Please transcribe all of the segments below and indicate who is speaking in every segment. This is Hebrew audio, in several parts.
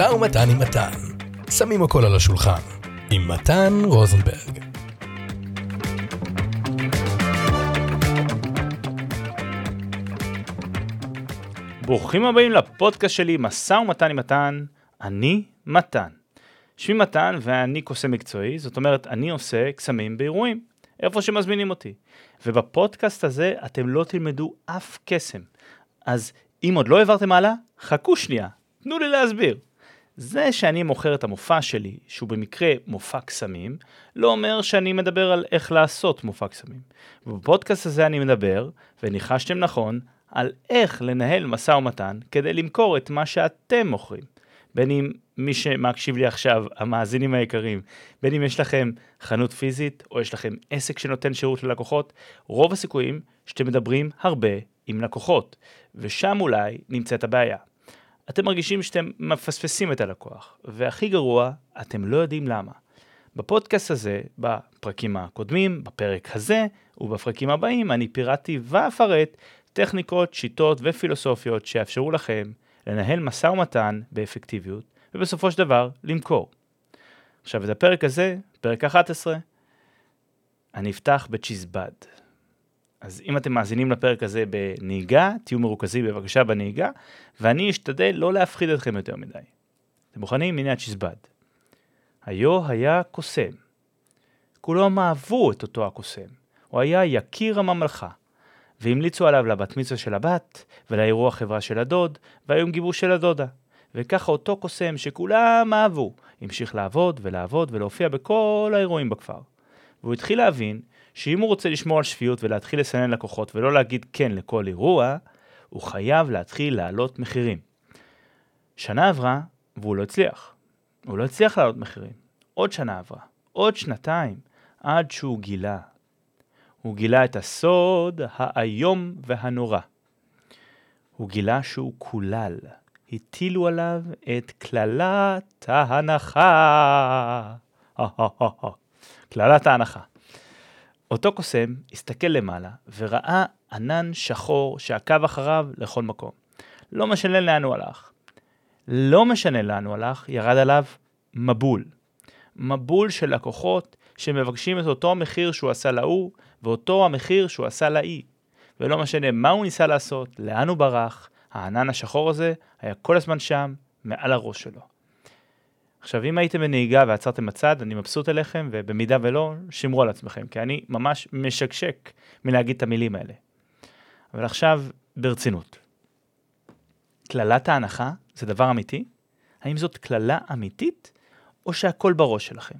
Speaker 1: משא ומתן עם מתן. שמים הכל על השולחן. עם מתן רוזנברג.
Speaker 2: ברוכים הבאים לפודקאסט שלי, משא ומתן עם מתן. אני מתן. שמי מתן ואני קוסם מקצועי, זאת אומרת, אני עושה קסמים באירועים, איפה שמזמינים אותי. ובפודקאסט הזה אתם לא תלמדו אף קסם. אז אם עוד לא העברתם הלאה, חכו שנייה, תנו לי להסביר. זה שאני מוכר את המופע שלי, שהוא במקרה מופע קסמים, לא אומר שאני מדבר על איך לעשות מופע קסמים. ובפודקאסט הזה אני מדבר, וניחשתם נכון, על איך לנהל משא ומתן כדי למכור את מה שאתם מוכרים. בין אם מי שמקשיב לי עכשיו, המאזינים היקרים, בין אם יש לכם חנות פיזית או יש לכם עסק שנותן שירות ללקוחות, רוב הסיכויים שאתם מדברים הרבה עם לקוחות, ושם אולי נמצאת הבעיה. אתם מרגישים שאתם מפספסים את הלקוח, והכי גרוע, אתם לא יודעים למה. בפודקאסט הזה, בפרקים הקודמים, בפרק הזה ובפרקים הבאים, אני פירטתי ואפרט טכניקות, שיטות ופילוסופיות שיאפשרו לכם לנהל משא ומתן באפקטיביות, ובסופו של דבר למכור. עכשיו, את הפרק הזה, פרק 11, אני אפתח בצ'יזבד. אז אם אתם מאזינים לפרק הזה בנהיגה, תהיו מרוכזים בבקשה בנהיגה, ואני אשתדל לא להפחיד אתכם יותר מדי. אתם מוכנים? הנה הצ'יזבד. היו היה קוסם. כולם אהבו את אותו הקוסם. הוא היה יקיר הממלכה. והמליצו עליו לבת מצווה של הבת, ולאירוע חברה של הדוד, והיום גיבוש של הדודה. וככה אותו קוסם שכולם אהבו, המשיך לעבוד ולעבוד ולהופיע בכל האירועים בכפר. והוא התחיל להבין שאם הוא רוצה לשמור על שפיות ולהתחיל לסנן לקוחות ולא להגיד כן לכל אירוע, הוא חייב להתחיל להעלות מחירים. שנה עברה והוא לא הצליח. הוא לא הצליח להעלות מחירים. עוד שנה עברה, עוד שנתיים, עד שהוא גילה. הוא גילה את הסוד האיום והנורא. הוא גילה שהוא קולל. הטילו עליו את קללת ההנחה. קללת ההנחה. אותו קוסם הסתכל למעלה וראה ענן שחור שעקב אחריו לכל מקום. לא משנה לאן הוא הלך. לא משנה לאן הוא הלך, ירד עליו מבול. מבול של לקוחות שמבקשים את אותו המחיר שהוא עשה להוא, ואותו המחיר שהוא עשה לאי. ולא משנה מה הוא ניסה לעשות, לאן הוא ברח, הענן השחור הזה היה כל הזמן שם, מעל הראש שלו. עכשיו, אם הייתם בנהיגה ועצרתם בצד, אני מבסוט עליכם, ובמידה ולא, שמרו על עצמכם, כי אני ממש משקשק מלהגיד את המילים האלה. אבל עכשיו, ברצינות. קללת ההנחה זה דבר אמיתי? האם זאת קללה אמיתית, או שהכל בראש שלכם?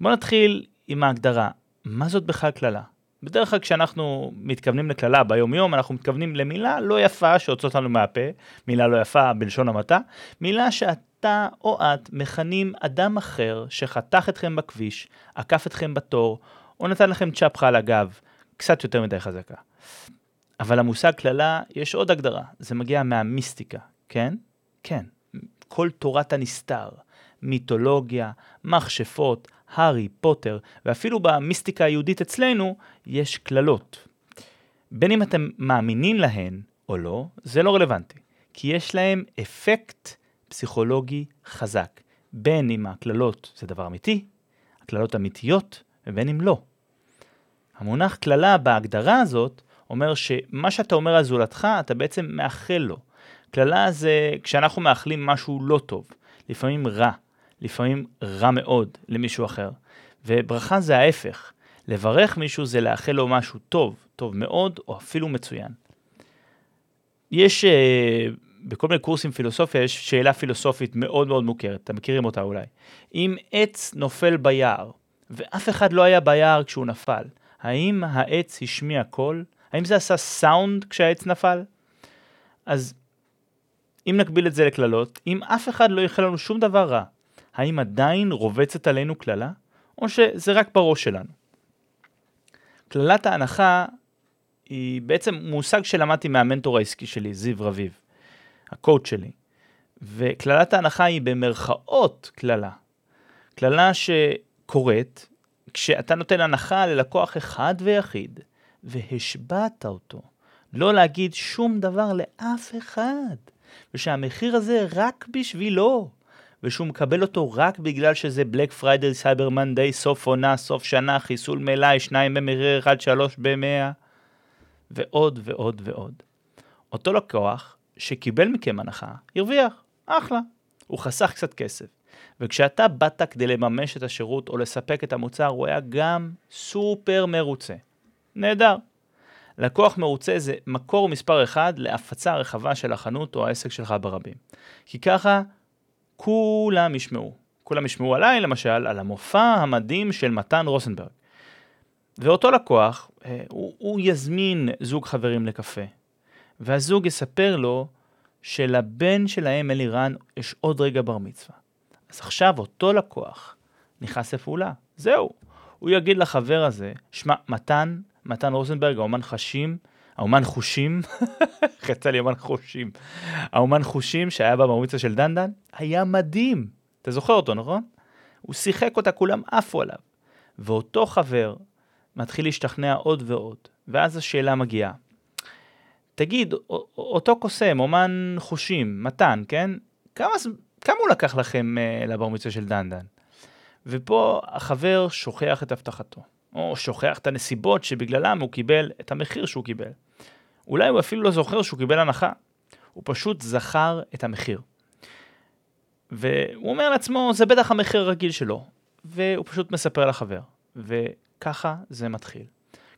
Speaker 2: בואו נתחיל עם ההגדרה, מה זאת בכלל קללה? בדרך כלל כשאנחנו מתכוונים לקללה ביום יום, אנחנו מתכוונים למילה לא יפה שיוצאת לנו מהפה, מילה לא יפה בלשון המעטה, מילה שאתה או את מכנים אדם אחר שחתך אתכם בכביש, עקף אתכם בתור, או נתן לכם צ'פחה על הגב, קצת יותר מדי חזקה. אבל המושג קללה, יש עוד הגדרה, זה מגיע מהמיסטיקה, כן? כן. כל תורת הנסתר, מיתולוגיה, מכשפות, הארי, פוטר, ואפילו במיסטיקה היהודית אצלנו, יש קללות. בין אם אתם מאמינים להן או לא, זה לא רלוונטי, כי יש להם אפקט פסיכולוגי חזק. בין אם הקללות זה דבר אמיתי, הקללות אמיתיות, ובין אם לא. המונח קללה בהגדרה הזאת אומר שמה שאתה אומר על זולתך, אתה בעצם מאחל לו. קללה זה כשאנחנו מאחלים משהו לא טוב, לפעמים רע, לפעמים רע מאוד למישהו אחר. וברכה זה ההפך. לברך מישהו זה לאחל לו משהו טוב, טוב מאוד, או אפילו מצוין. יש, uh, בכל מיני קורסים פילוסופיה, יש שאלה פילוסופית מאוד מאוד מוכרת, אתם מכירים אותה אולי. אם עץ נופל ביער, ואף אחד לא היה ביער כשהוא נפל, האם העץ השמיע קול? האם זה עשה סאונד כשהעץ נפל? אז אם נקביל את זה לקללות, אם אף אחד לא יאכל לנו שום דבר רע, האם עדיין רובצת עלינו קללה, או שזה רק בראש שלנו? קללת ההנחה היא בעצם מושג שלמדתי מהמנטור העסקי שלי, זיו רביב, הקואוצ' שלי. וקללת ההנחה היא במרכאות קללה. קללה שקורית כשאתה נותן הנחה ללקוח אחד ויחיד, והשבעת אותו. לא להגיד שום דבר לאף אחד. ושהמחיר הזה רק בשבילו, ושהוא מקבל אותו רק בגלל שזה Black Friday, Cyber Monday, סוף עונה, סוף שנה, חיסול מלאי, שניים במחיר אחד, שלוש במאה, ועוד ועוד ועוד. אותו לקוח שקיבל מכם הנחה, הרוויח, אחלה. הוא חסך קצת כסף. וכשאתה באת כדי לממש את השירות או לספק את המוצר, הוא היה גם סופר מרוצה. נהדר. לקוח מרוצה זה מקור מספר אחד להפצה רחבה של החנות או העסק שלך ברבים. כי ככה כולם ישמעו. כולם ישמעו עליי, למשל, על המופע המדהים של מתן רוסנברג. ואותו לקוח, אה, הוא, הוא יזמין זוג חברים לקפה, והזוג יספר לו שלבן שלהם אלירן יש עוד רגע בר מצווה. אז עכשיו אותו לקוח נכנס לפעולה, זהו. הוא יגיד לחבר הזה, שמע, מתן, מתן רוזנברג, האומן חשים, האומן חושים, חצה לי אומן חושים, האומן חושים שהיה מצווה של דנדן, היה מדהים. אתה זוכר אותו, נכון? הוא שיחק אותה, כולם עפו עליו. ואותו חבר מתחיל להשתכנע עוד ועוד, ואז השאלה מגיעה. תגיד, אותו קוסם, אומן חושים, מתן, כן? כמה, כמה הוא לקח לכם uh, לבר מצווה של דנדן? ופה החבר שוכח את הבטחתו, או שוכח את הנסיבות שבגללם הוא קיבל את המחיר שהוא קיבל. אולי הוא אפילו לא זוכר שהוא קיבל הנחה, הוא פשוט זכר את המחיר. והוא אומר לעצמו, זה בטח המחיר הרגיל שלו, והוא פשוט מספר לחבר, וככה זה מתחיל.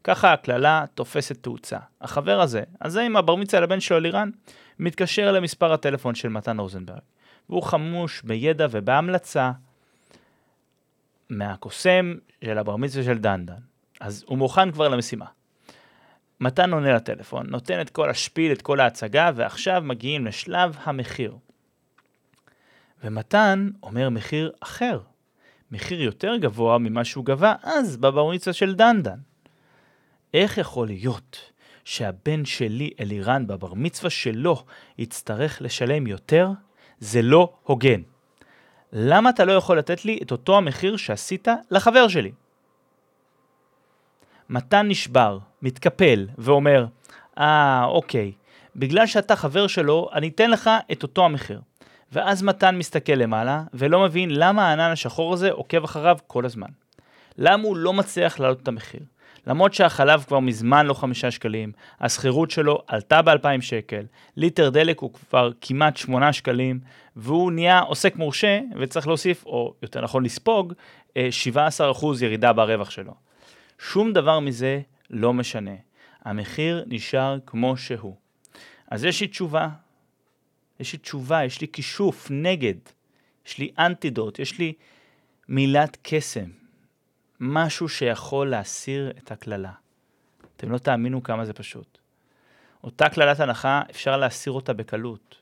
Speaker 2: ככה הקללה תופסת תאוצה. החבר הזה, הזה עם הבר מצווה לבן שלו אלירן, מתקשר למספר הטלפון של מתן רוזנברג, והוא חמוש בידע ובהמלצה מהקוסם של הבר מצווה של דנדן. אז הוא מוכן כבר למשימה. מתן עונה לטלפון, נותן את כל השפיל, את כל ההצגה, ועכשיו מגיעים לשלב המחיר. ומתן אומר מחיר אחר, מחיר יותר גבוה ממה שהוא גבה אז בבר מצווה של דנדן. איך יכול להיות שהבן שלי אלירן בבר מצווה שלו יצטרך לשלם יותר? זה לא הוגן. למה אתה לא יכול לתת לי את אותו המחיר שעשית לחבר שלי? מתן נשבר, מתקפל, ואומר, אה, אוקיי, בגלל שאתה חבר שלו, אני אתן לך את אותו המחיר. ואז מתן מסתכל למעלה, ולא מבין למה הענן השחור הזה עוקב אחריו כל הזמן. למה הוא לא מצליח להעלות את המחיר? למרות שהחלב כבר מזמן לא חמישה שקלים, השכירות שלו עלתה ב-2,000 שקל, ליטר דלק הוא כבר כמעט שמונה שקלים, והוא נהיה עוסק מורשה, וצריך להוסיף, או יותר נכון לספוג, 17% אה, ירידה ברווח שלו. שום דבר מזה לא משנה. המחיר נשאר כמו שהוא. אז יש לי תשובה. יש לי תשובה, יש לי כישוף נגד. יש לי אנטידוט, יש לי מילת קסם. משהו שיכול להסיר את הקללה. אתם לא תאמינו כמה זה פשוט. אותה קללת הנחה, אפשר להסיר אותה בקלות.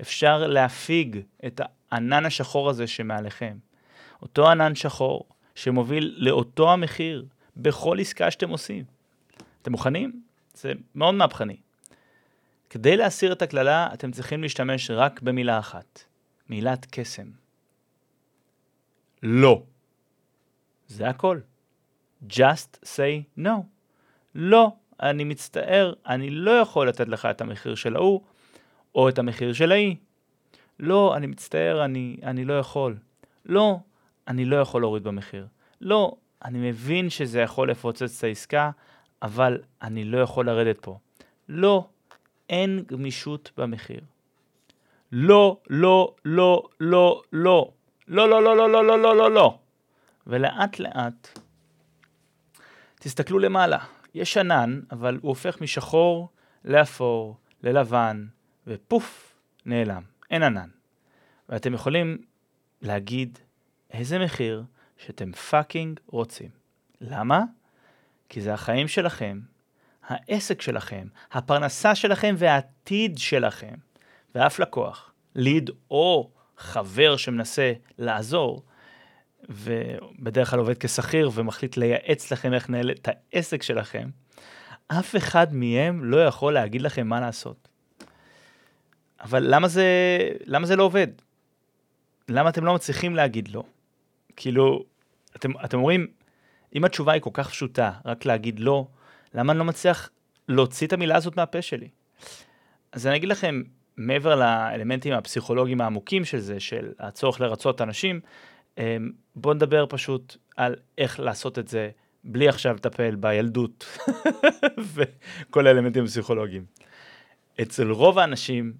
Speaker 2: אפשר להפיג את הענן השחור הזה שמעליכם. אותו ענן שחור שמוביל לאותו המחיר בכל עסקה שאתם עושים. אתם מוכנים? זה מאוד מהפכני. כדי להסיר את הקללה, אתם צריכים להשתמש רק במילה אחת, מילת קסם. לא. זה הכל. Just say no. לא, אני מצטער, אני לא יכול לתת לך את המחיר של ההוא, או את המחיר של ההיא. לא, אני מצטער, אני, אני לא יכול. לא, אני לא יכול להוריד במחיר. לא, אני מבין שזה יכול לפוצץ את העסקה, אבל אני לא יכול לרדת פה. לא, אין גמישות במחיר. לא, לא, לא, לא, לא. לא, לא, לא, לא, לא, לא, לא, לא, לא. ולאט לאט, תסתכלו למעלה. יש ענן, אבל הוא הופך משחור לאפור, ללבן, ופוף, נעלם. אין ענן. ואתם יכולים להגיד איזה מחיר שאתם fucking רוצים. למה? כי זה החיים שלכם, העסק שלכם, הפרנסה שלכם והעתיד שלכם. ואף לקוח, lead או חבר שמנסה לעזור, ובדרך כלל עובד כשכיר ומחליט לייעץ לכם איך לנהל את העסק שלכם, אף אחד מהם לא יכול להגיד לכם מה לעשות. אבל למה זה, למה זה לא עובד? למה אתם לא מצליחים להגיד לא? כאילו, אתם, אתם אומרים, אם התשובה היא כל כך פשוטה, רק להגיד לא, למה אני לא מצליח להוציא את המילה הזאת מהפה שלי? אז אני אגיד לכם, מעבר לאלמנטים הפסיכולוגיים העמוקים של זה, של הצורך לרצות אנשים, אמ, בואו נדבר פשוט על איך לעשות את זה בלי עכשיו לטפל בילדות וכל האלמנטים הפסיכולוגיים. אצל רוב האנשים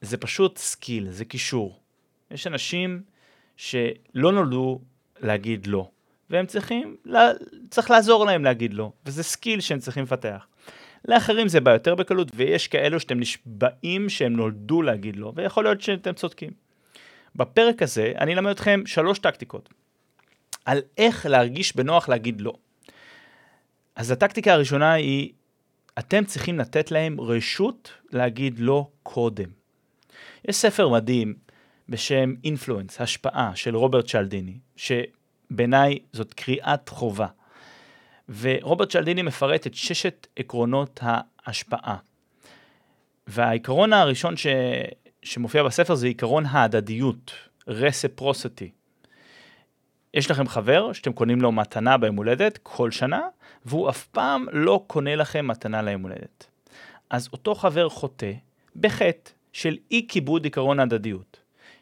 Speaker 2: זה פשוט skill, זה כישור. יש אנשים שלא נולדו להגיד לא, והם צריכים, צריך לעזור להם להגיד לא, וזה skill שהם צריכים לפתח. לאחרים זה בא יותר בקלות, ויש כאלו שאתם נשבעים שהם נולדו להגיד לא, ויכול להיות שאתם צודקים. בפרק הזה אני אלמד אתכם שלוש טקטיקות על איך להרגיש בנוח להגיד לא. אז הטקטיקה הראשונה היא, אתם צריכים לתת להם רשות להגיד לא קודם. יש ספר מדהים בשם אינפלואנס, השפעה, של רוברט צ'לדיני, שבעיניי זאת קריאת חובה. ורוברט צ'לדיני מפרט את ששת עקרונות ההשפעה. והעיקרון הראשון ש... שמופיע בספר זה עיקרון ההדדיות, reciprocity. יש לכם חבר שאתם קונים לו מתנה ביום הולדת כל שנה, והוא אף פעם לא קונה לכם מתנה ליום הולדת. אז אותו חבר חוטא בחטא של אי כיבוד עיקרון ההדדיות.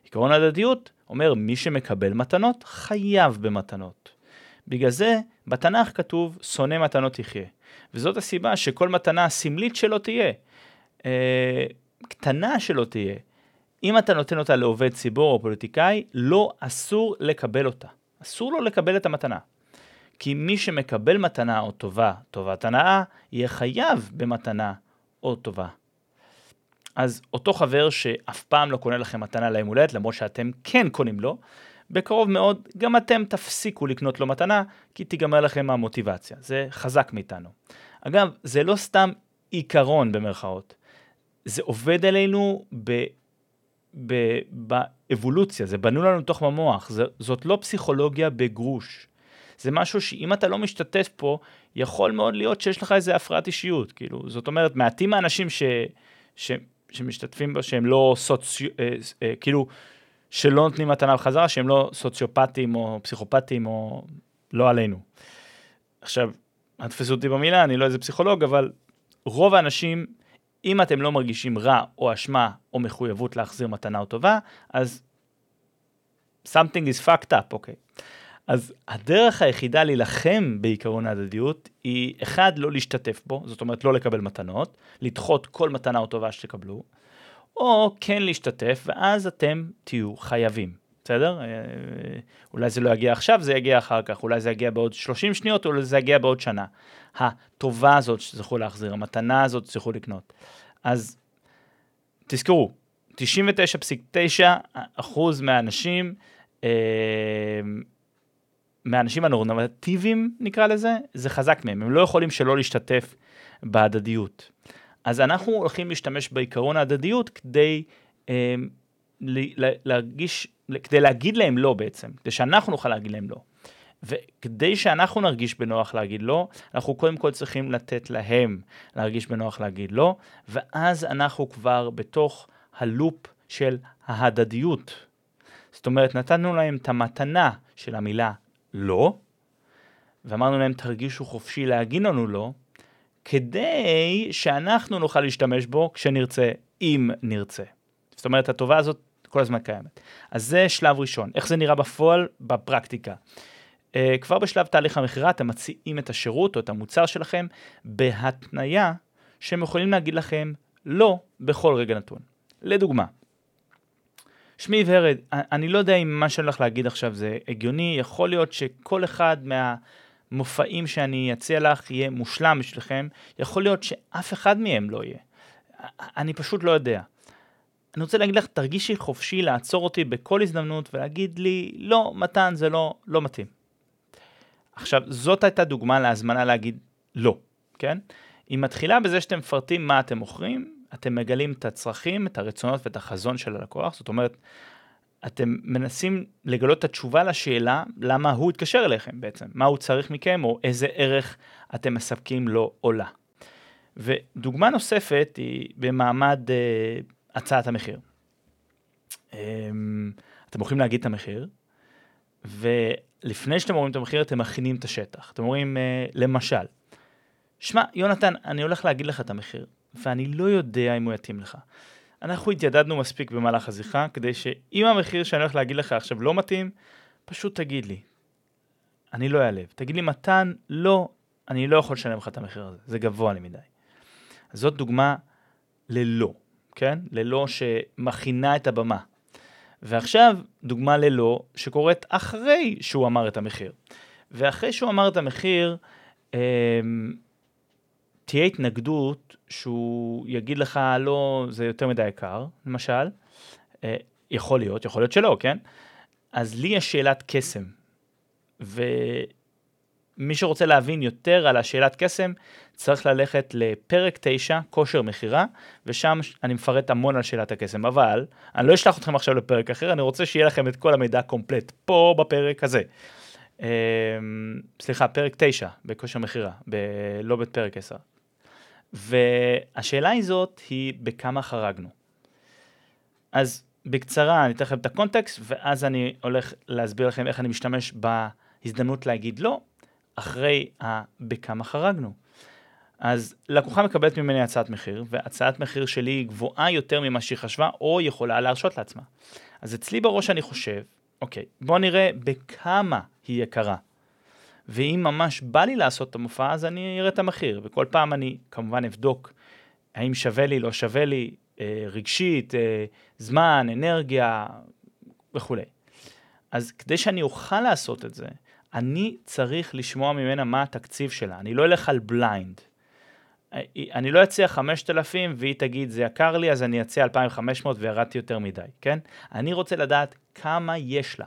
Speaker 2: עיקרון ההדדיות אומר מי שמקבל מתנות חייב במתנות. בגלל זה בתנ"ך כתוב שונא מתנות יחיה. וזאת הסיבה שכל מתנה סמלית שלא תהיה, אה, קטנה שלא תהיה, אם אתה נותן אותה לעובד ציבור או פוליטיקאי, לא אסור לקבל אותה. אסור לו לקבל את המתנה. כי מי שמקבל מתנה או טובה, טובת הנאה, יהיה חייב במתנה או טובה. אז אותו חבר שאף פעם לא קונה לכם מתנה ליום הולדת, למרות שאתם כן קונים לו, בקרוב מאוד גם אתם תפסיקו לקנות לו מתנה, כי תיגמר לכם המוטיבציה. זה חזק מאיתנו. אגב, זה לא סתם עיקרון במרכאות, זה עובד עלינו ב... ב... באבולוציה, זה בנו לנו תוך במוח, זה... זאת לא פסיכולוגיה בגרוש. זה משהו שאם אתה לא משתתף פה, יכול מאוד להיות שיש לך איזה הפרעת אישיות. כאילו, זאת אומרת, מעטים האנשים ש... ש... שמשתתפים בה, שהם לא סוציו... אה, אה, כאילו, שלא נותנים מתנה בחזרה, שהם לא סוציופטים או פסיכופטים או לא עלינו. עכשיו, אל תפסו אותי במילה, אני לא איזה פסיכולוג, אבל רוב האנשים, אם אתם לא מרגישים רע או אשמה או מחויבות להחזיר מתנה או טובה, אז something is fucked up, אוקיי. Okay. אז הדרך היחידה להילחם בעיקרון ההדדיות היא, אחד, לא להשתתף בו, זאת אומרת לא לקבל מתנות, לדחות כל מתנה או טובה שתקבלו, או כן להשתתף, ואז אתם תהיו חייבים, בסדר? אה, אולי זה לא יגיע עכשיו, זה יגיע אחר כך, אולי זה יגיע בעוד 30 שניות, אולי זה יגיע בעוד שנה. הטובה הזאת שתצטרכו להחזיר, המתנה הזאת שתצטרכו לקנות. אז תזכרו, 99.9% מהאנשים, אה, מהאנשים הנורמטיביים נקרא לזה, זה חזק מהם, הם לא יכולים שלא להשתתף בהדדיות. אז אנחנו הולכים להשתמש בעיקרון ההדדיות כדי אה, להרגיש, כדי להגיד להם לא בעצם, כדי שאנחנו נוכל להגיד להם לא. וכדי שאנחנו נרגיש בנוח להגיד לא, אנחנו קודם כל צריכים לתת להם להרגיש בנוח להגיד לא, ואז אנחנו כבר בתוך הלופ של ההדדיות. זאת אומרת, נתנו להם את המתנה של המילה לא, ואמרנו להם תרגישו חופשי להגיד לנו לא, כדי שאנחנו נוכל להשתמש בו כשנרצה, אם נרצה. זאת אומרת, הטובה הזאת כל הזמן קיימת. אז זה שלב ראשון. איך זה נראה בפועל? בפרקטיקה. Uh, כבר בשלב תהליך המכירה אתם מציעים את השירות או את המוצר שלכם בהתניה שהם יכולים להגיד לכם לא בכל רגע נתון. לדוגמה, שמי ורד, אני לא יודע אם מה שאני הולך להגיד עכשיו זה הגיוני, יכול להיות שכל אחד מה... מופעים שאני אציע לך יהיה מושלם בשבילכם, יכול להיות שאף אחד מהם לא יהיה. אני פשוט לא יודע. אני רוצה להגיד לך, תרגישי חופשי לעצור אותי בכל הזדמנות ולהגיד לי, לא, מתן, זה לא, לא מתאים. עכשיו, זאת הייתה דוגמה להזמנה להגיד לא, כן? היא מתחילה בזה שאתם מפרטים מה אתם מוכרים, אתם מגלים את הצרכים, את הרצונות ואת החזון של הלקוח, זאת אומרת, אתם מנסים לגלות את התשובה לשאלה למה הוא התקשר אליכם בעצם, מה הוא צריך מכם או איזה ערך אתם מספקים לו או לה. ודוגמה נוספת היא במעמד אה, הצעת המחיר. אה, אתם יכולים להגיד את המחיר, ולפני שאתם אומרים את המחיר אתם מכינים את השטח. אתם אומרים, אה, למשל, שמע, יונתן, אני הולך להגיד לך את המחיר, ואני לא יודע אם הוא יתאים לך. אנחנו התיידדנו מספיק במהלך השיחה, כדי שאם המחיר שאני הולך להגיד לך עכשיו לא מתאים, פשוט תגיד לי. אני לא אעלב. תגיד לי, מתן, לא, אני לא יכול לשלם לך את המחיר הזה, זה גבוה לי מדי. זאת דוגמה ללא, כן? ללא שמכינה את הבמה. ועכשיו, דוגמה ללא שקורית אחרי שהוא אמר את המחיר. ואחרי שהוא אמר את המחיר, אה, תהיה התנגדות שהוא יגיד לך, לא, זה יותר מדי יקר, למשל. אה, יכול להיות, יכול להיות שלא, כן? אז לי יש שאלת קסם. ומי שרוצה להבין יותר על השאלת קסם, צריך ללכת לפרק 9, כושר מכירה, ושם אני מפרט המון על שאלת הקסם. אבל, אני לא אשלח אתכם עכשיו לפרק אחר, אני רוצה שיהיה לכם את כל המידע קומפלט פה בפרק הזה. אה, סליחה, פרק 9 בכושר מכירה, ב- לא בפרק 10. והשאלה היא זאת, היא בכמה חרגנו. אז בקצרה, אני אתן לכם את הקונטקסט, ואז אני הולך להסביר לכם איך אני משתמש בהזדמנות להגיד לא, אחרי ה... בכמה חרגנו. אז לקוחה מקבלת ממני הצעת מחיר, והצעת מחיר שלי היא גבוהה יותר ממה שהיא חשבה, או יכולה להרשות לעצמה. אז אצלי בראש אני חושב, אוקיי, בוא נראה בכמה היא יקרה. ואם ממש בא לי לעשות את המופע, אז אני אראה את המחיר, וכל פעם אני כמובן אבדוק האם שווה לי, לא שווה לי, אה, רגשית, אה, זמן, אנרגיה וכולי. אז כדי שאני אוכל לעשות את זה, אני צריך לשמוע ממנה מה התקציב שלה, אני לא אלך על בליינד. אה, אני לא אציע 5,000 והיא תגיד זה יקר לי אז אני אציע 2,500 וירדתי יותר מדי, כן? אני רוצה לדעת כמה יש לה.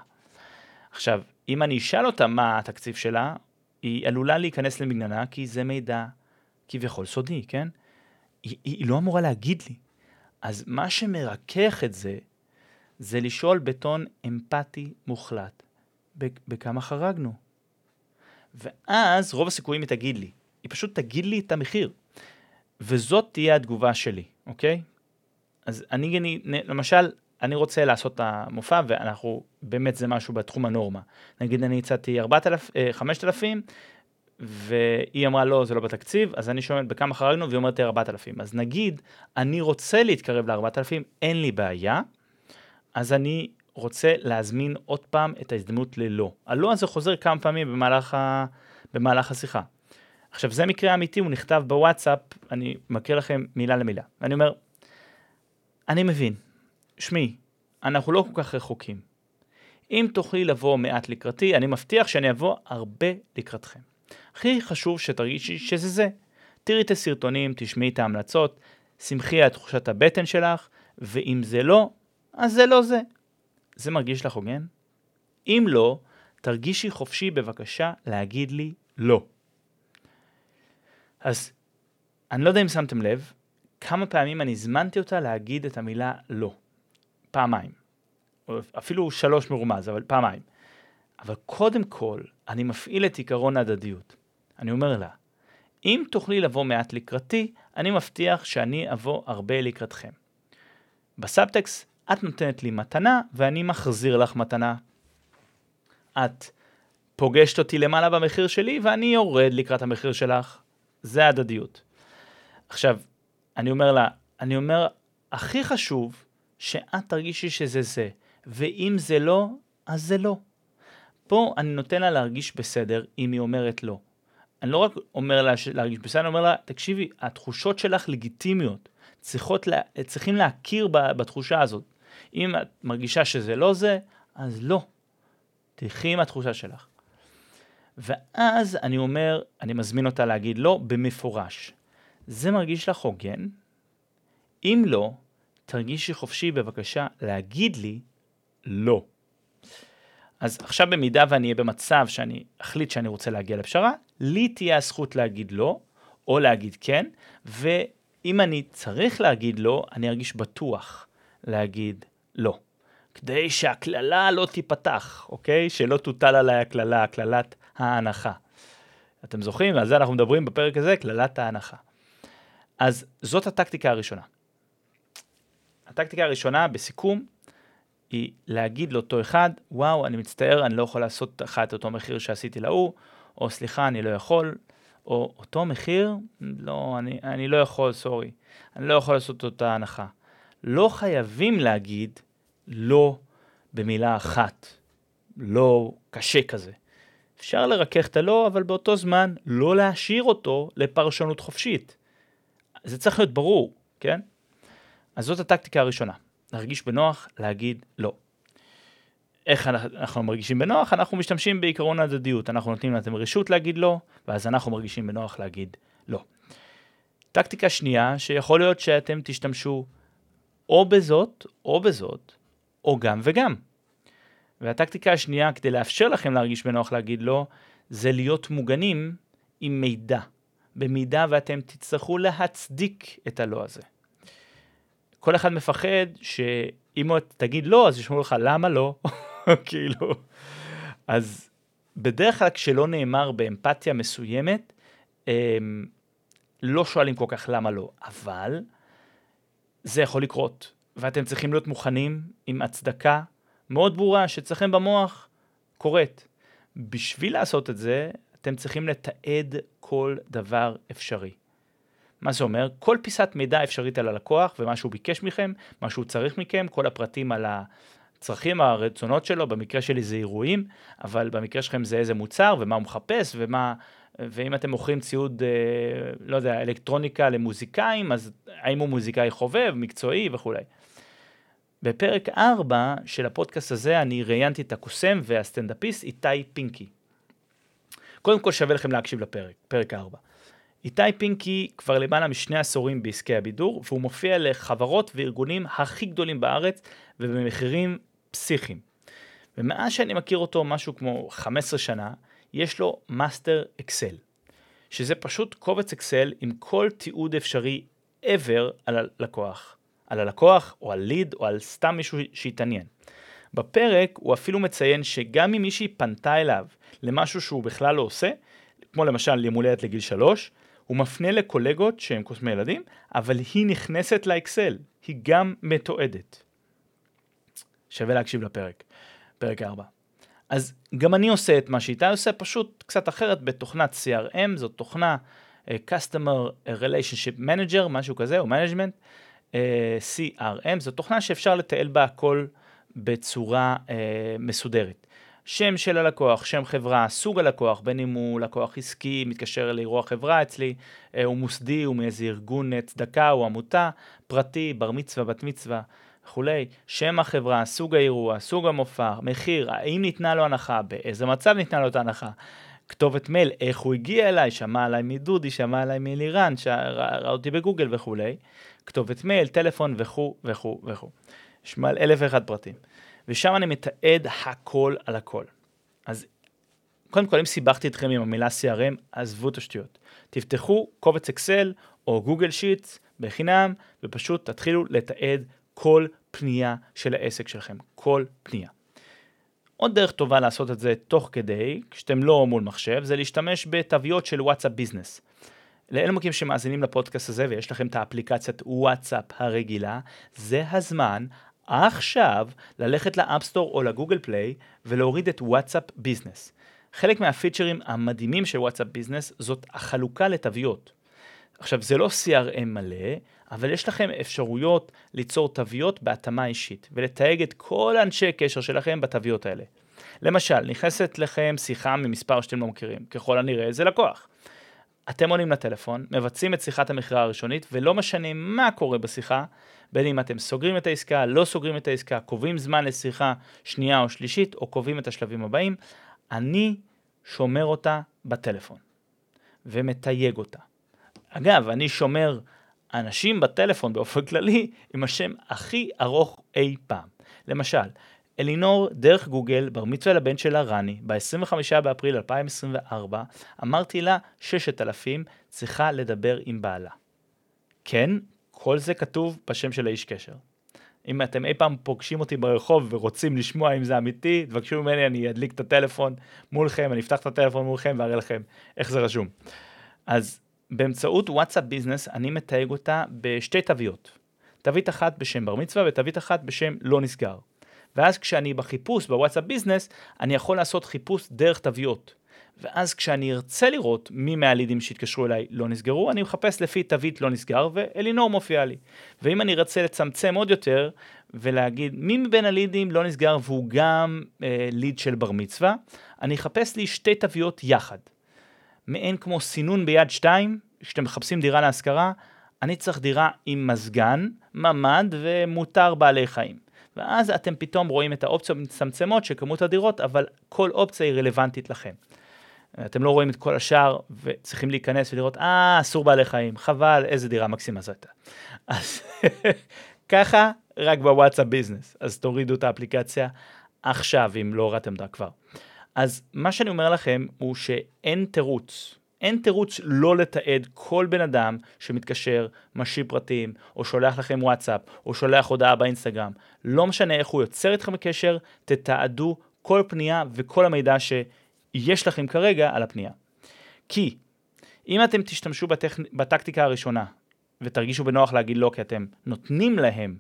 Speaker 2: עכשיו, אם אני אשאל אותה מה התקציב שלה, היא עלולה להיכנס למגננה, כי זה מידע כביכול סודי, כן? היא, היא לא אמורה להגיד לי. אז מה שמרכך את זה, זה לשאול בטון אמפתי מוחלט, בכמה חרגנו. ואז רוב הסיכויים היא תגיד לי, היא פשוט תגיד לי את המחיר. וזאת תהיה התגובה שלי, אוקיי? אז אני, אני למשל, אני רוצה לעשות את המופע, ואנחנו, באמת זה משהו בתחום הנורמה. נגיד אני הצעתי 5,000, אה, והיא אמרה לא, זה לא בתקציב, אז אני שואל בכמה חרגנו, והיא אומרת 4,000. אז נגיד, אני רוצה להתקרב ל-4,000, אין לי בעיה, אז אני רוצה להזמין עוד פעם את ההזדמנות ללא. הלא הזה חוזר כמה פעמים במהלך, ה... במהלך השיחה. עכשיו, זה מקרה אמיתי, הוא נכתב בוואטסאפ, אני מקריא לכם מילה למילה. אני אומר, אני מבין, שמי, אנחנו לא כל כך רחוקים. אם תוכלי לבוא מעט לקראתי, אני מבטיח שאני אבוא הרבה לקראתכם. הכי חשוב שתרגישי שזה זה. תראי את הסרטונים, תשמעי את ההמלצות, שמחי על תחושת הבטן שלך, ואם זה לא, אז זה לא זה. זה מרגיש לך הוגן? אם לא, תרגישי חופשי בבקשה להגיד לי לא. אז אני לא יודע אם שמתם לב, כמה פעמים אני הזמנתי אותה להגיד את המילה לא. פעמיים. אפילו שלוש מרומז, אבל פעמיים. אבל קודם כל, אני מפעיל את עיקרון ההדדיות. אני אומר לה, אם תוכלי לבוא מעט לקראתי, אני מבטיח שאני אבוא הרבה לקראתכם. בסאבטקסט, את נותנת לי מתנה ואני מחזיר לך מתנה. את פוגשת אותי למעלה במחיר שלי ואני יורד לקראת המחיר שלך. זה הדדיות. עכשיו, אני אומר לה, אני אומר, הכי חשוב שאת תרגישי שזה זה, ואם זה לא, אז זה לא. פה אני נותן לה להרגיש בסדר אם היא אומרת לא. אני לא רק אומר לה להרגיש בסדר, אני אומר לה, תקשיבי, התחושות שלך לגיטימיות, צריכות לה, צריכים להכיר בתחושה הזאת. אם את מרגישה שזה לא זה, אז לא. תלכי עם התחושה שלך. ואז אני אומר, אני מזמין אותה להגיד לא במפורש. זה מרגיש לך הוגן? אם לא, תרגישי חופשי בבקשה להגיד לי לא. אז עכשיו במידה ואני אהיה במצב שאני אחליט שאני רוצה להגיע לפשרה, לי תהיה הזכות להגיד לא, או להגיד כן, ואם אני צריך להגיד לא, אני ארגיש בטוח להגיד לא. כדי שהקללה לא תיפתח, אוקיי? שלא תוטל עליי הקללה, קללת ההנחה. אתם זוכרים? על זה אנחנו מדברים בפרק הזה, קללת ההנחה. אז זאת הטקטיקה הראשונה. הטקטיקה הראשונה, בסיכום, היא להגיד לאותו אחד, וואו, אני מצטער, אני לא יכול לעשות לך את אותו מחיר שעשיתי להוא, או סליחה, אני לא יכול, או אותו מחיר, לא, אני, אני לא יכול, סורי, אני לא יכול לעשות אותה הנחה. לא חייבים להגיד לא במילה אחת, לא קשה כזה. אפשר לרכך את הלא, אבל באותו זמן לא להשאיר אותו לפרשנות חופשית. זה צריך להיות ברור, כן? אז זאת הטקטיקה הראשונה, להרגיש בנוח להגיד לא. איך אנחנו מרגישים בנוח? אנחנו משתמשים בעיקרון ההדדיות. אנחנו נותנים לאתם רשות להגיד לא, ואז אנחנו מרגישים בנוח להגיד לא. טקטיקה שנייה, שיכול להיות שאתם תשתמשו או בזאת או בזאת, או גם וגם. והטקטיקה השנייה, כדי לאפשר לכם להרגיש בנוח להגיד לא, זה להיות מוגנים עם מידע. במידה ואתם תצטרכו להצדיק את הלא הזה. כל אחד מפחד שאם תגיד לא, אז ישמעו לך למה לא, כאילו. אז בדרך כלל כשלא נאמר באמפתיה מסוימת, הם, לא שואלים כל כך למה לא, אבל זה יכול לקרות, ואתם צריכים להיות מוכנים עם הצדקה מאוד ברורה שאצלכם במוח קורית. בשביל לעשות את זה, אתם צריכים לתעד כל דבר אפשרי. מה זה אומר? כל פיסת מידע אפשרית על הלקוח ומה שהוא ביקש מכם, מה שהוא צריך מכם, כל הפרטים על הצרכים, הרצונות שלו, במקרה שלי זה אירועים, אבל במקרה שלכם זה איזה מוצר ומה הוא מחפש ומה, ואם אתם מוכרים ציוד, אה, לא יודע, אלקטרוניקה למוזיקאים, אז האם הוא מוזיקאי חובב, מקצועי וכולי. בפרק 4 של הפודקאסט הזה אני ראיינתי את הקוסם והסטנדאפיסט איתי פינקי. קודם כל שווה לכם להקשיב לפרק, פרק 4. איתי פינקי כבר למעלה משני עשורים בעסקי הבידור, והוא מופיע לחברות וארגונים הכי גדולים בארץ ובמחירים פסיכיים. ומאז שאני מכיר אותו משהו כמו 15 שנה, יש לו master Excel, שזה פשוט קובץ אקסל עם כל תיעוד אפשרי ever על הלקוח. על הלקוח או על lead או על סתם מישהו שהתעניין. בפרק הוא אפילו מציין שגם אם מישהי פנתה אליו למשהו שהוא בכלל לא עושה, כמו למשל יום הולדת לגיל שלוש, הוא מפנה לקולגות שהם קוסמי ילדים, אבל היא נכנסת לאקסל, היא גם מתועדת. שווה להקשיב לפרק, פרק 4. אז גם אני עושה את מה שאיתי עושה, פשוט קצת אחרת בתוכנת CRM, זאת תוכנה uh, Customer Relationship Manager, משהו כזה, או Management, uh, CRM, זו תוכנה שאפשר לתעל בה הכל בצורה uh, מסודרת. שם של הלקוח, שם חברה, סוג הלקוח, בין אם הוא לקוח עסקי, מתקשר לאירוע חברה אצלי, uh, הוא מוסדי, הוא מאיזה ארגון צדקה או עמותה, פרטי, בר מצווה, בת מצווה. וכולי, שם החברה, סוג האירוע, סוג המופע, מחיר, האם ניתנה לו הנחה, באיזה מצב ניתנה לו את ההנחה, כתובת מייל, איך הוא הגיע אליי, שמע עליי מדודי, שמע עליי מאלירן, ראה אותי בגוגל וכולי, כתובת מייל, טלפון וכו' וכו' וכו'. יש מעל אלף ואחד פרטים. ושם אני מתעד הכל על הכל. אז קודם כל, אם סיבכתי אתכם עם המילה CRM, עזבו את השטויות. תפתחו קובץ אקסל או Google Sheets בחינם, ופשוט תתחילו לתעד כל פנייה של העסק שלכם, כל פנייה. עוד דרך טובה לעשות את זה תוך כדי, כשאתם לא מול מחשב, זה להשתמש בתוויות של WhatsApp Business. לאלה מכם שמאזינים לפודקאסט הזה ויש לכם את האפליקציית וואטסאפ הרגילה, זה הזמן עכשיו ללכת ל App Store או ל Google Play ולהוריד את WhatsApp Business. חלק מהפיצ'רים המדהימים של WhatsApp Business זאת החלוקה לתוויות. עכשיו זה לא CRM מלא, אבל יש לכם אפשרויות ליצור תוויות בהתאמה אישית, ולתייג את כל אנשי קשר שלכם בתוויות האלה. למשל, נכנסת לכם שיחה ממספר שאתם לא מכירים, ככל הנראה זה לקוח. אתם עונים לטלפון, מבצעים את שיחת המכירה הראשונית, ולא משנה מה קורה בשיחה, בין אם אתם סוגרים את העסקה, לא סוגרים את העסקה, קובעים זמן לשיחה שנייה או שלישית, או קובעים את השלבים הבאים, אני שומר אותה בטלפון, ומתייג אותה. אגב, אני שומר אנשים בטלפון באופן כללי עם השם הכי ארוך אי פעם. למשל, אלינור דרך גוגל, בר מצווה לבן שלה רני, ב-25 באפריל 2024, אמרתי לה 6,000, צריכה לדבר עם בעלה. כן, כל זה כתוב בשם של האיש קשר. אם אתם אי פעם פוגשים אותי ברחוב ורוצים לשמוע אם זה אמיתי, תבקשו ממני, אני אדליק את הטלפון מולכם, אני אפתח את הטלפון מולכם ואראה לכם איך זה רשום. אז באמצעות וואטסאפ ביזנס אני מתייג אותה בשתי תוויות. תווית אחת בשם בר מצווה ותווית אחת בשם לא נסגר. ואז כשאני בחיפוש בוואטסאפ ביזנס, אני יכול לעשות חיפוש דרך תוויות. ואז כשאני ארצה לראות מי מהלידים שהתקשרו אליי לא נסגרו, אני מחפש לפי תווית לא נסגר, ואלינור מופיעה לי. ואם אני ארצה לצמצם עוד יותר, ולהגיד מי מבין הלידים לא נסגר והוא גם אה, ליד של בר מצווה, אני אחפש לי שתי תוויות יחד. מעין כמו סינון ביד שתיים, כשאתם מחפשים דירה להשכרה, אני צריך דירה עם מזגן, ממ"ד ומותר בעלי חיים. ואז אתם פתאום רואים את האופציות המצטמצמות של כמות הדירות, אבל כל אופציה היא רלוונטית לכם. אתם לא רואים את כל השאר וצריכים להיכנס ולראות, אה, אסור בעלי חיים, חבל, איזה דירה מקסימה זאת. אז ככה רק בוואטסאפ ביזנס, אז תורידו את האפליקציה עכשיו, אם לא הורדתם אותה כבר. אז מה שאני אומר לכם הוא שאין תירוץ, אין תירוץ לא לתעד כל בן אדם שמתקשר, משיב פרטים, או שולח לכם וואטסאפ, או שולח הודעה באינסטגרם. לא משנה איך הוא יוצר איתכם קשר, תתעדו כל פנייה וכל המידע שיש לכם כרגע על הפנייה. כי אם אתם תשתמשו בטכ... בטקטיקה הראשונה ותרגישו בנוח להגיד לא כי אתם נותנים להם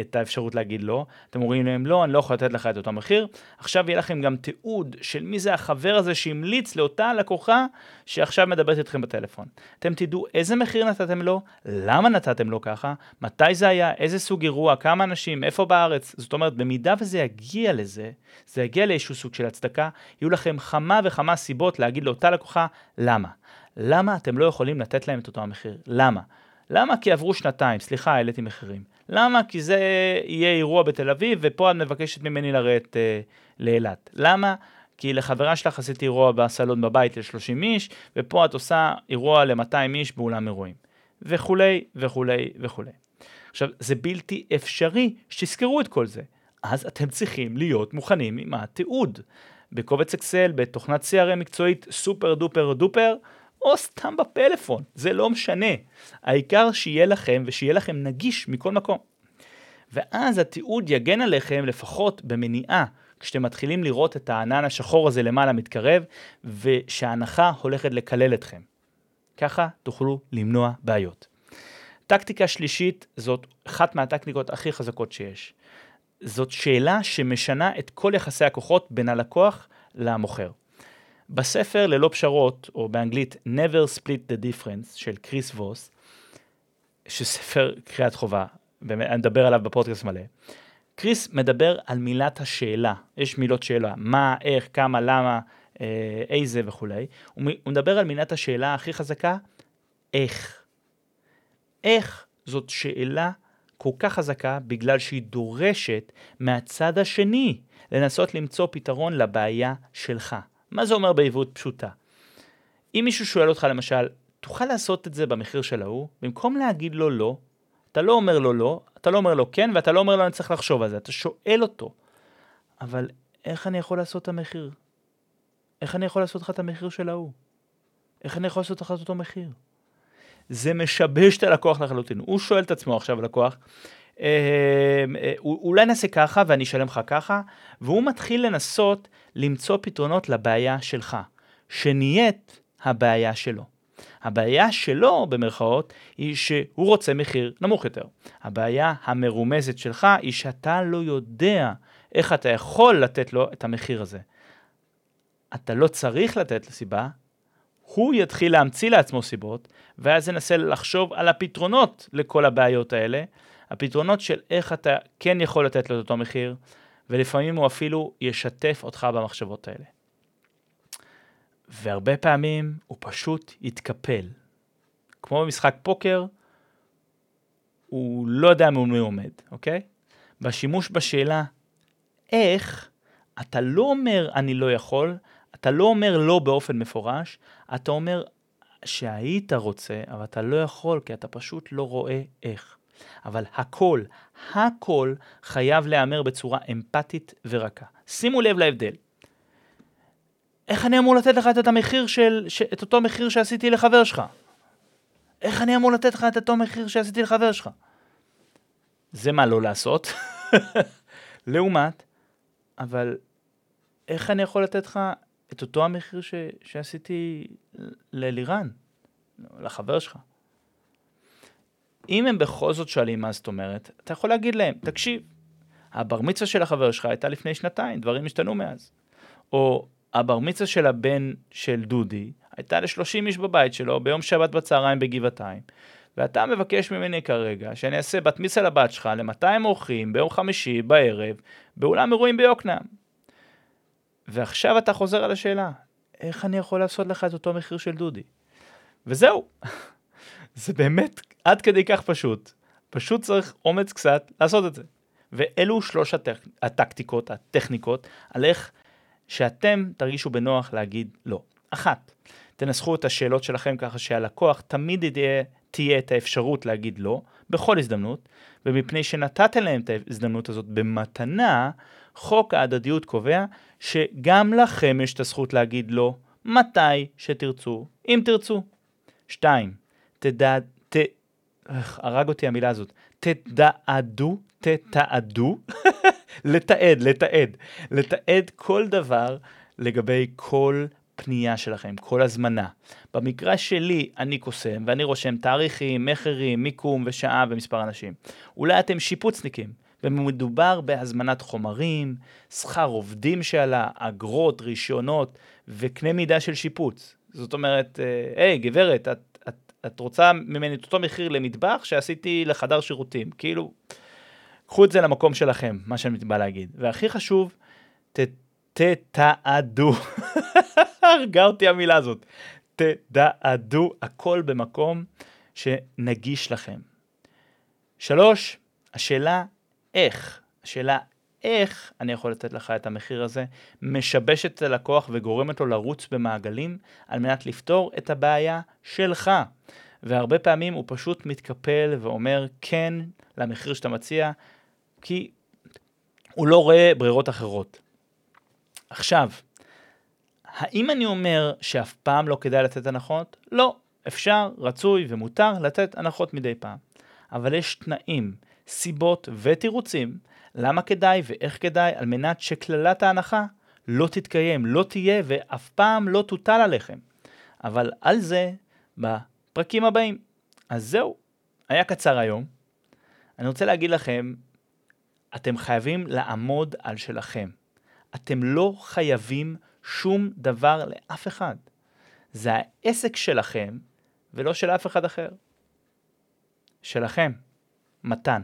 Speaker 2: את האפשרות להגיד לא, אתם אומרים להם לא, אני לא יכול לתת לך את אותו מחיר, עכשיו יהיה לכם גם תיעוד של מי זה החבר הזה שהמליץ לאותה לקוחה שעכשיו מדברת איתכם בטלפון. אתם תדעו איזה מחיר נתתם לו, למה נתתם לו ככה, מתי זה היה, איזה סוג אירוע, כמה אנשים, איפה בארץ, זאת אומרת, במידה וזה יגיע לזה, זה יגיע לאיזשהו סוג של הצדקה, יהיו לכם כמה וכמה סיבות להגיד לאותה לקוחה למה. למה אתם לא יכולים לתת להם את אותו המחיר? למה? למה? כי עברו שנתיים, סליחה, העליתי מחירים. למה? כי זה יהיה אירוע בתל אביב, ופה את מבקשת ממני לרדת אה, לאילת. למה? כי לחברה שלך עשיתי אירוע בסלון בבית ל-30 איש, ופה את עושה אירוע ל-200 איש באולם אירועים. וכולי, וכולי, וכולי. עכשיו, זה בלתי אפשרי שתזכרו את כל זה. אז אתם צריכים להיות מוכנים עם התיעוד. בקובץ אקסל, בתוכנת CRM מקצועית סופר דופר דופר, או סתם בפלאפון, זה לא משנה. העיקר שיהיה לכם ושיהיה לכם נגיש מכל מקום. ואז התיעוד יגן עליכם לפחות במניעה, כשאתם מתחילים לראות את הענן השחור הזה למעלה מתקרב, ושההנחה הולכת לקלל אתכם. ככה תוכלו למנוע בעיות. טקטיקה שלישית זאת אחת מהטקטיקות הכי חזקות שיש. זאת שאלה שמשנה את כל יחסי הכוחות בין הלקוח למוכר. בספר ללא פשרות, או באנגלית Never Split the Difference של קריס ווס, שספר קריאת חובה, באמת, אני מדבר עליו בפודקאסט מלא, קריס מדבר על מילת השאלה, יש מילות שאלה, מה, איך, כמה, למה, אה, איזה וכולי, הוא, מדבר על מילת השאלה הכי חזקה, איך. איך זאת שאלה כל כך חזקה בגלל שהיא דורשת מהצד השני לנסות למצוא פתרון לבעיה שלך. מה זה אומר בעברית פשוטה? אם מישהו שואל אותך למשל, תוכל לעשות את זה במחיר של ההוא? במקום להגיד לו לא, אתה לא אומר לו לא, אתה לא אומר לו כן, ואתה לא אומר לו אני צריך לחשוב על זה, אתה שואל אותו. אבל איך אני יכול לעשות את המחיר? איך אני יכול לעשות לך את המחיר של ההוא? איך אני יכול לעשות לך את אותו מחיר? זה משבש את הלקוח לחלוטין. הוא שואל את עצמו עכשיו, הלקוח, אה, אה, אולי נעשה ככה ואני אשלם לך ככה, והוא מתחיל לנסות למצוא פתרונות לבעיה שלך, שנהיית הבעיה שלו. הבעיה שלו, במרכאות, היא שהוא רוצה מחיר נמוך יותר. הבעיה המרומזת שלך היא שאתה לא יודע איך אתה יכול לתת לו את המחיר הזה. אתה לא צריך לתת לסיבה, הוא יתחיל להמציא לעצמו סיבות, ואז ינסה לחשוב על הפתרונות לכל הבעיות האלה, הפתרונות של איך אתה כן יכול לתת לו את אותו מחיר, ולפעמים הוא אפילו ישתף אותך במחשבות האלה. והרבה פעמים הוא פשוט יתקפל. כמו במשחק פוקר, הוא לא יודע מול מי עומד, אוקיי? בשימוש בשאלה איך, אתה לא אומר אני לא יכול, אתה לא אומר לא באופן מפורש, אתה אומר שהיית רוצה, אבל אתה לא יכול, כי אתה פשוט לא רואה איך. אבל הכל, הכל חייב להיאמר בצורה אמפתית ורכה. שימו לב להבדל. איך אני אמור לתת לך את המחיר של, ש, את אותו מחיר שעשיתי לחבר שלך? איך אני אמור לתת לך את אותו מחיר שעשיתי לחבר שלך? זה מה לא לעשות. לעומת, אבל איך אני יכול לתת לך את אותו המחיר ש, שעשיתי ללירן, לחבר שלך? אם הם בכל זאת שואלים מה זאת אומרת, אתה יכול להגיד להם, תקשיב, הבר מצווה של החבר שלך הייתה לפני שנתיים, דברים השתנו מאז. או הבר מצווה של הבן של דודי הייתה ל-30 איש בבית שלו ביום שבת בצהריים בגבעתיים, ואתה מבקש ממני כרגע שאני אעשה בת מצווה לבת שלך ל-200 אורחים ביום חמישי בערב באולם אירועים ביוקנעם. ועכשיו אתה חוזר על השאלה, איך אני יכול לעשות לך את אותו מחיר של דודי? וזהו, זה באמת עד כדי כך פשוט. פשוט צריך אומץ קצת לעשות את זה. ואלו שלוש הטק... הטקטיקות, הטכניקות, על איך שאתם תרגישו בנוח להגיד לא. אחת, תנסחו את השאלות שלכם ככה שהלקוח תמיד יהיה, תהיה את האפשרות להגיד לא, בכל הזדמנות, ומפני שנתתם להם את ההזדמנות הזאת במתנה, חוק ההדדיות קובע שגם לכם יש את הזכות להגיד לא, מתי שתרצו, אם תרצו. שתיים, תדע, ת... הרג אותי המילה הזאת. תדעדו, תתעדו, לתעד, לתעד, לתעד כל דבר לגבי כל פנייה שלכם, כל הזמנה. במקרה שלי, אני קוסם ואני רושם תאריכים, מכרים, מיקום ושעה ומספר אנשים. אולי אתם שיפוצניקים, ומדובר בהזמנת חומרים, שכר עובדים שעלה, אגרות, רישיונות וקנה מידה של שיפוץ. זאת אומרת, אה, היי, גברת, את, את, רוצה ממני את אותו מחיר למטבח שעשיתי לחדר שירותים. כאילו, קחו את זה למקום שלכם, מה שאני בא להגיד. והכי חשוב, תתעדו. הרגה אותי המילה הזאת. תדעדו הכל במקום שנגיש לכם. שלוש, השאלה איך. השאלה איך אני יכול לתת לך את המחיר הזה, משבשת את הלקוח וגורמת לו לרוץ במעגלים על מנת לפתור את הבעיה שלך. והרבה פעמים הוא פשוט מתקפל ואומר כן למחיר שאתה מציע, כי הוא לא רואה ברירות אחרות. עכשיו, האם אני אומר שאף פעם לא כדאי לתת הנחות? לא. אפשר, רצוי ומותר לתת הנחות מדי פעם. אבל יש תנאים, סיבות ותירוצים למה כדאי ואיך כדאי על מנת שקללת ההנחה לא תתקיים, לא תהיה ואף פעם לא תוטל עליכם. אבל על זה בפרקים הבאים. אז זהו, היה קצר היום. אני רוצה להגיד לכם, אתם חייבים לעמוד על שלכם. אתם לא חייבים שום דבר לאף אחד. זה העסק שלכם ולא של אף אחד אחר. שלכם, מתן.